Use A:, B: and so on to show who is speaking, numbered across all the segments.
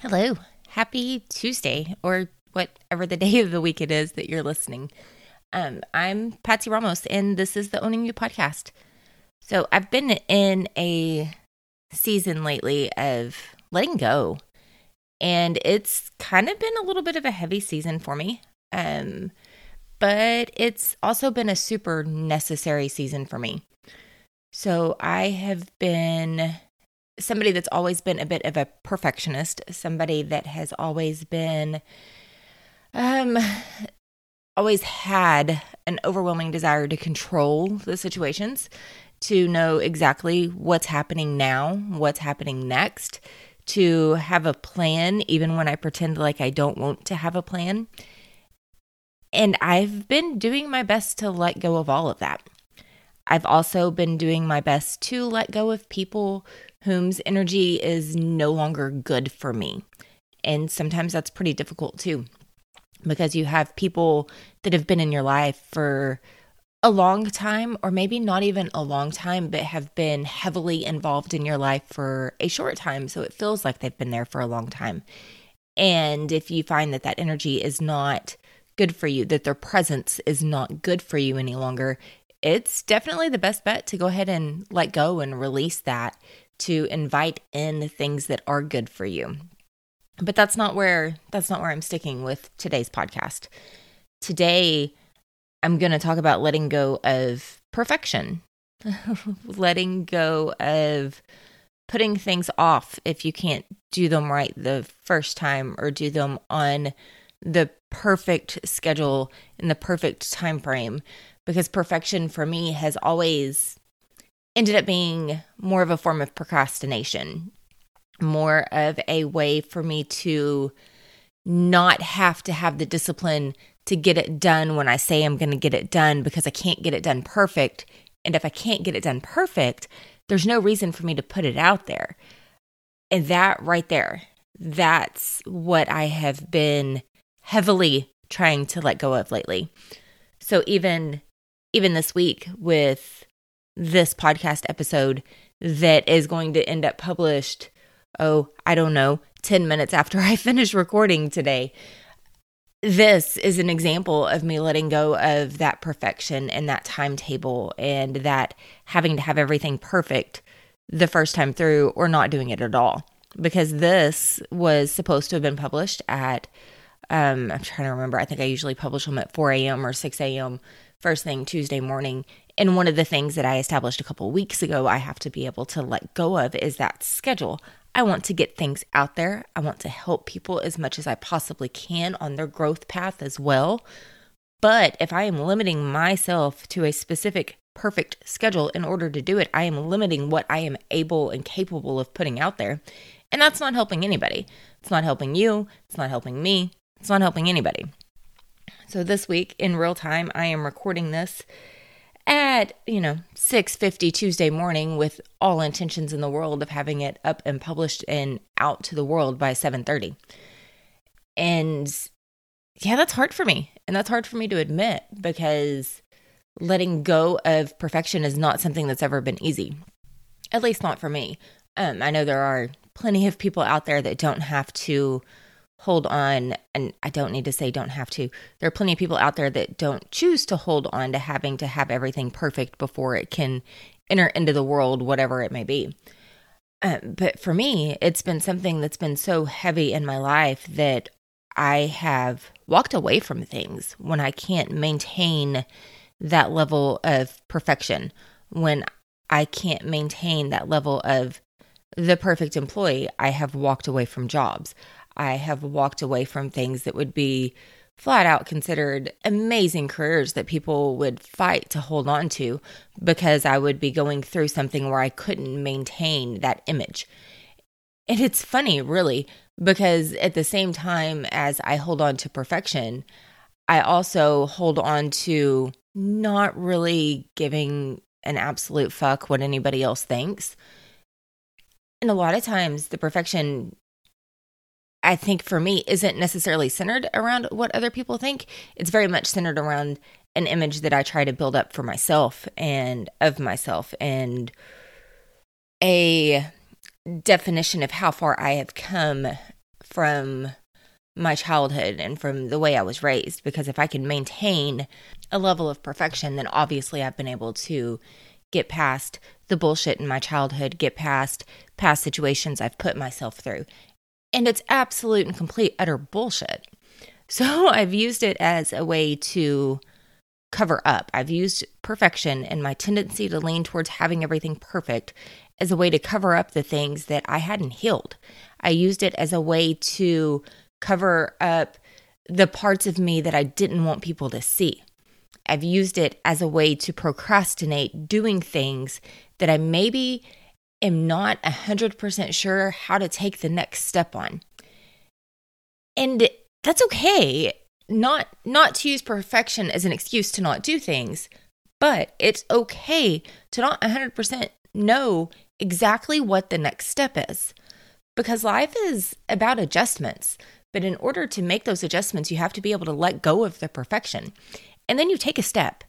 A: Hello. Happy Tuesday or whatever the day of the week it is that you're listening. Um, I'm Patsy Ramos, and this is the Owning You podcast. So I've been in a season lately of letting go, and it's kind of been a little bit of a heavy season for me. Um, but it's also been a super necessary season for me. So I have been somebody that's always been a bit of a perfectionist, somebody that has always been um always had an overwhelming desire to control the situations, to know exactly what's happening now, what's happening next, to have a plan even when I pretend like I don't want to have a plan. And I've been doing my best to let go of all of that. I've also been doing my best to let go of people whose energy is no longer good for me. And sometimes that's pretty difficult too, because you have people that have been in your life for a long time, or maybe not even a long time, but have been heavily involved in your life for a short time. So it feels like they've been there for a long time. And if you find that that energy is not good for you, that their presence is not good for you any longer, it's definitely the best bet to go ahead and let go and release that to invite in things that are good for you. But that's not where that's not where I'm sticking with today's podcast. Today I'm going to talk about letting go of perfection. letting go of putting things off if you can't do them right the first time or do them on the perfect schedule in the perfect time frame because perfection for me has always ended up being more of a form of procrastination, more of a way for me to not have to have the discipline to get it done when I say I'm going to get it done because I can't get it done perfect. And if I can't get it done perfect, there's no reason for me to put it out there. And that right there, that's what I have been heavily trying to let go of lately. So even even this week with this podcast episode that is going to end up published, oh, I don't know, 10 minutes after I finish recording today. This is an example of me letting go of that perfection and that timetable and that having to have everything perfect the first time through or not doing it at all. Because this was supposed to have been published at, um, I'm trying to remember, I think I usually publish them at 4 a.m. or 6 a.m. first thing Tuesday morning. And one of the things that I established a couple weeks ago, I have to be able to let go of is that schedule. I want to get things out there. I want to help people as much as I possibly can on their growth path as well. But if I am limiting myself to a specific perfect schedule in order to do it, I am limiting what I am able and capable of putting out there. And that's not helping anybody. It's not helping you. It's not helping me. It's not helping anybody. So this week in real time, I am recording this at, you know, 6:50 Tuesday morning with all intentions in the world of having it up and published and out to the world by 7:30. And yeah, that's hard for me. And that's hard for me to admit because letting go of perfection is not something that's ever been easy. At least not for me. Um, I know there are plenty of people out there that don't have to hold on and I don't need to say don't have to. There are plenty of people out there that don't choose to hold on to having to have everything perfect before it can enter into the world whatever it may be. Um, but for me, it's been something that's been so heavy in my life that I have walked away from things when I can't maintain that level of perfection, when I can't maintain that level of the perfect employee, I have walked away from jobs. I have walked away from things that would be flat out considered amazing careers that people would fight to hold on to because I would be going through something where I couldn't maintain that image. And it's funny, really, because at the same time as I hold on to perfection, I also hold on to not really giving an absolute fuck what anybody else thinks. And a lot of times the perfection I think for me isn't necessarily centered around what other people think. It's very much centered around an image that I try to build up for myself and of myself and a definition of how far I have come from my childhood and from the way I was raised. Because if I can maintain a level of perfection, then obviously I've been able to get past the bullshit in my childhood, get past past situations I've put myself through. And it's absolute and complete utter bullshit. So I've used it as a way to cover up. I've used perfection and my tendency to lean towards having everything perfect as a way to cover up the things that I hadn't healed. I used it as a way to cover up the parts of me that I didn't want people to see. I've used it as a way to procrastinate doing things that I maybe am not 100% sure how to take the next step on. And that's okay. Not not to use perfection as an excuse to not do things, but it's okay to not 100% know exactly what the next step is. Because life is about adjustments. But in order to make those adjustments, you have to be able to let go of the perfection. And then you take a step.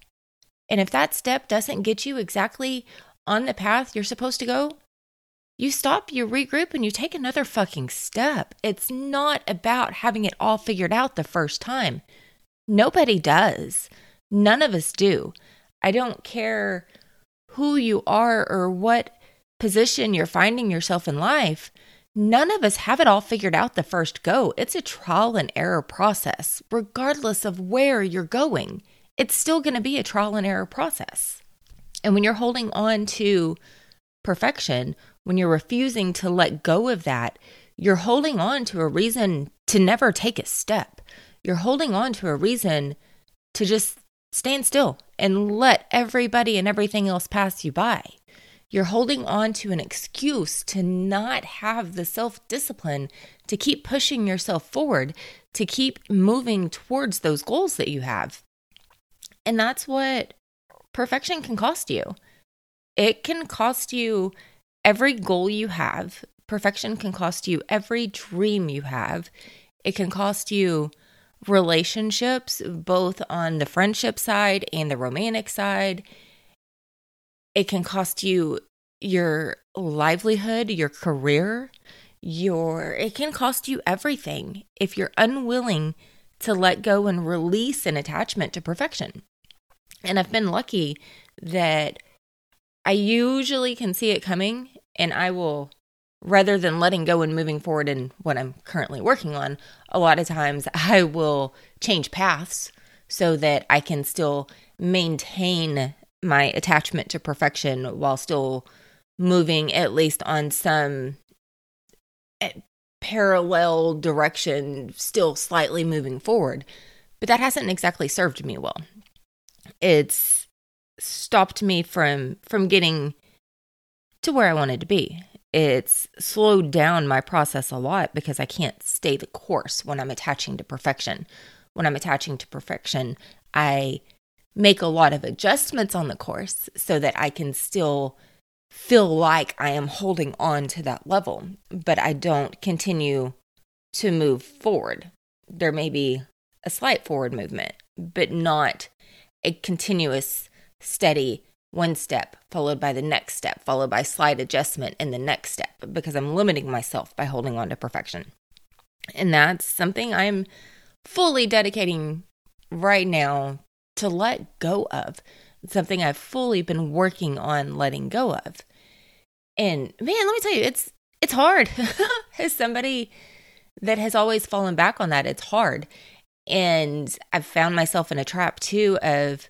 A: And if that step doesn't get you exactly on the path you're supposed to go, you stop, you regroup, and you take another fucking step. It's not about having it all figured out the first time. Nobody does. None of us do. I don't care who you are or what position you're finding yourself in life. None of us have it all figured out the first go. It's a trial and error process, regardless of where you're going. It's still going to be a trial and error process. And when you're holding on to perfection, when you're refusing to let go of that, you're holding on to a reason to never take a step. You're holding on to a reason to just stand still and let everybody and everything else pass you by. You're holding on to an excuse to not have the self discipline to keep pushing yourself forward, to keep moving towards those goals that you have. And that's what perfection can cost you. It can cost you every goal you have. Perfection can cost you every dream you have. It can cost you relationships, both on the friendship side and the romantic side. It can cost you your livelihood, your career, your it can cost you everything if you're unwilling to let go and release an attachment to perfection. And I've been lucky that I usually can see it coming and I will rather than letting go and moving forward in what I'm currently working on, a lot of times I will change paths so that I can still maintain my attachment to perfection while still moving at least on some eh, parallel direction, still slightly moving forward. But that hasn't exactly served me well. It's stopped me from from getting to where I wanted to be. It's slowed down my process a lot because I can't stay the course when I'm attaching to perfection. When I'm attaching to perfection, I make a lot of adjustments on the course so that I can still feel like I am holding on to that level, but I don't continue to move forward. There may be a slight forward movement, but not a continuous, steady one step followed by the next step, followed by slight adjustment in the next step, because I'm limiting myself by holding on to perfection. And that's something I'm fully dedicating right now to let go of. something I've fully been working on letting go of. And man, let me tell you, it's it's hard. As somebody that has always fallen back on that, it's hard. And I've found myself in a trap too of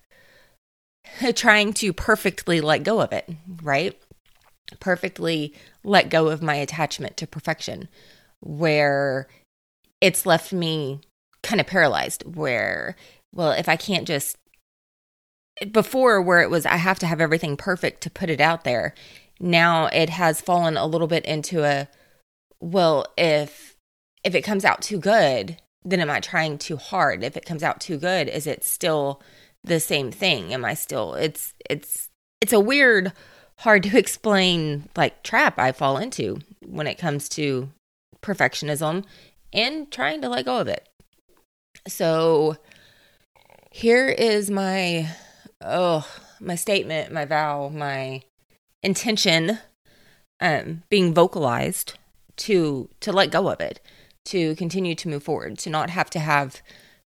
A: trying to perfectly let go of it, right? Perfectly let go of my attachment to perfection, where it's left me kind of paralyzed. Where, well, if I can't just, before where it was, I have to have everything perfect to put it out there. Now it has fallen a little bit into a, well, if if it comes out too good, then am I trying too hard? If it comes out too good, is it still the same thing? Am I still it's it's it's a weird hard to explain like trap I fall into when it comes to perfectionism and trying to let go of it. So here is my oh, my statement, my vow, my intention um being vocalized to to let go of it to continue to move forward, to not have to have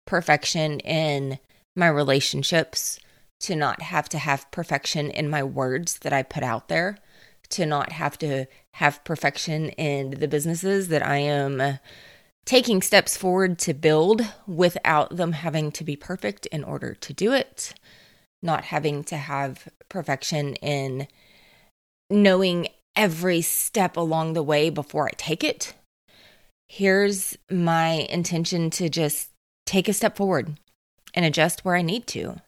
A: perfection in my relationships, to not have to have perfection in my words that I put out there, to not have to have perfection in the businesses that I am taking steps forward to build without them having to be perfect in order to do it, not having to have perfection in knowing every step along the way before I take it. Here's my intention to just take a step forward and adjust where I need to.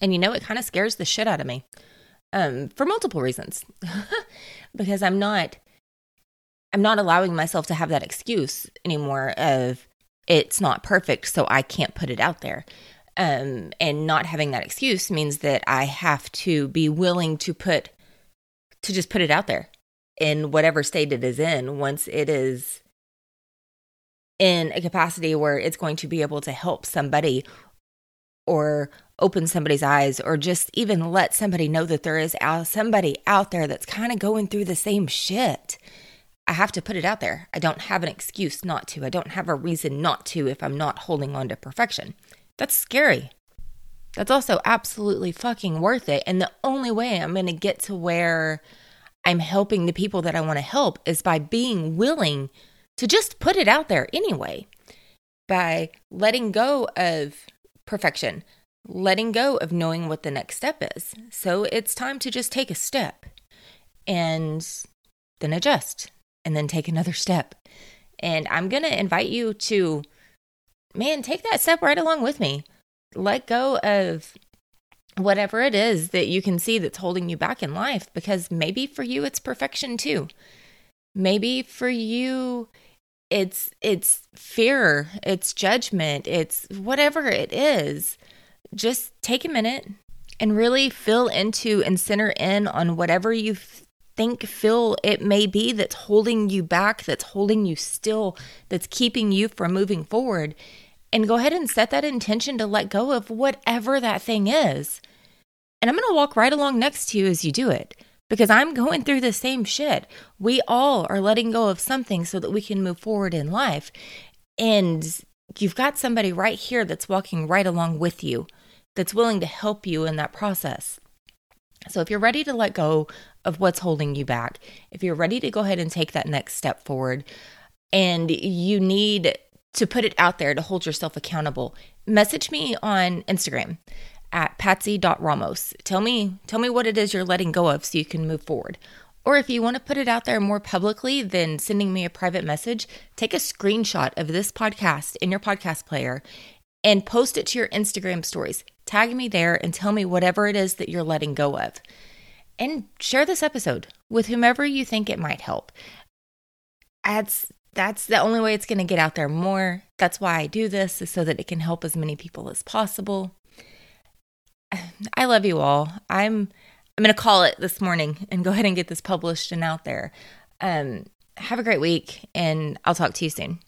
A: And you know, it kind of scares the shit out of me um, for multiple reasons because I'm not. I'm not allowing myself to have that excuse anymore of it's not perfect, so I can't put it out there. Um, and not having that excuse means that I have to be willing to put to just put it out there in whatever state it is in once it is in a capacity where it's going to be able to help somebody or open somebody's eyes or just even let somebody know that there is somebody out there that's kind of going through the same shit. I have to put it out there. I don't have an excuse not to. I don't have a reason not to if I'm not holding on to perfection. That's scary. That's also absolutely fucking worth it. And the only way I'm going to get to where I'm helping the people that I want to help is by being willing to just put it out there anyway, by letting go of perfection, letting go of knowing what the next step is. So it's time to just take a step and then adjust and then take another step. And I'm going to invite you to, man, take that step right along with me let go of whatever it is that you can see that's holding you back in life because maybe for you it's perfection too. Maybe for you it's it's fear, it's judgment, it's whatever it is. Just take a minute and really fill into and center in on whatever you think feel it may be that's holding you back, that's holding you still, that's keeping you from moving forward and go ahead and set that intention to let go of whatever that thing is. And I'm going to walk right along next to you as you do it because I'm going through the same shit. We all are letting go of something so that we can move forward in life. And you've got somebody right here that's walking right along with you, that's willing to help you in that process. So if you're ready to let go of what's holding you back, if you're ready to go ahead and take that next step forward, and you need to put it out there to hold yourself accountable, message me on Instagram at patsy.ramos. Tell me tell me what it is you're letting go of so you can move forward. Or if you want to put it out there more publicly than sending me a private message, take a screenshot of this podcast in your podcast player and post it to your Instagram stories. Tag me there and tell me whatever it is that you're letting go of. And share this episode with whomever you think it might help. That's that's the only way it's going to get out there more. That's why I do this, is so that it can help as many people as possible. I love you all. I'm I'm going to call it this morning and go ahead and get this published and out there. Um, have a great week, and I'll talk to you soon.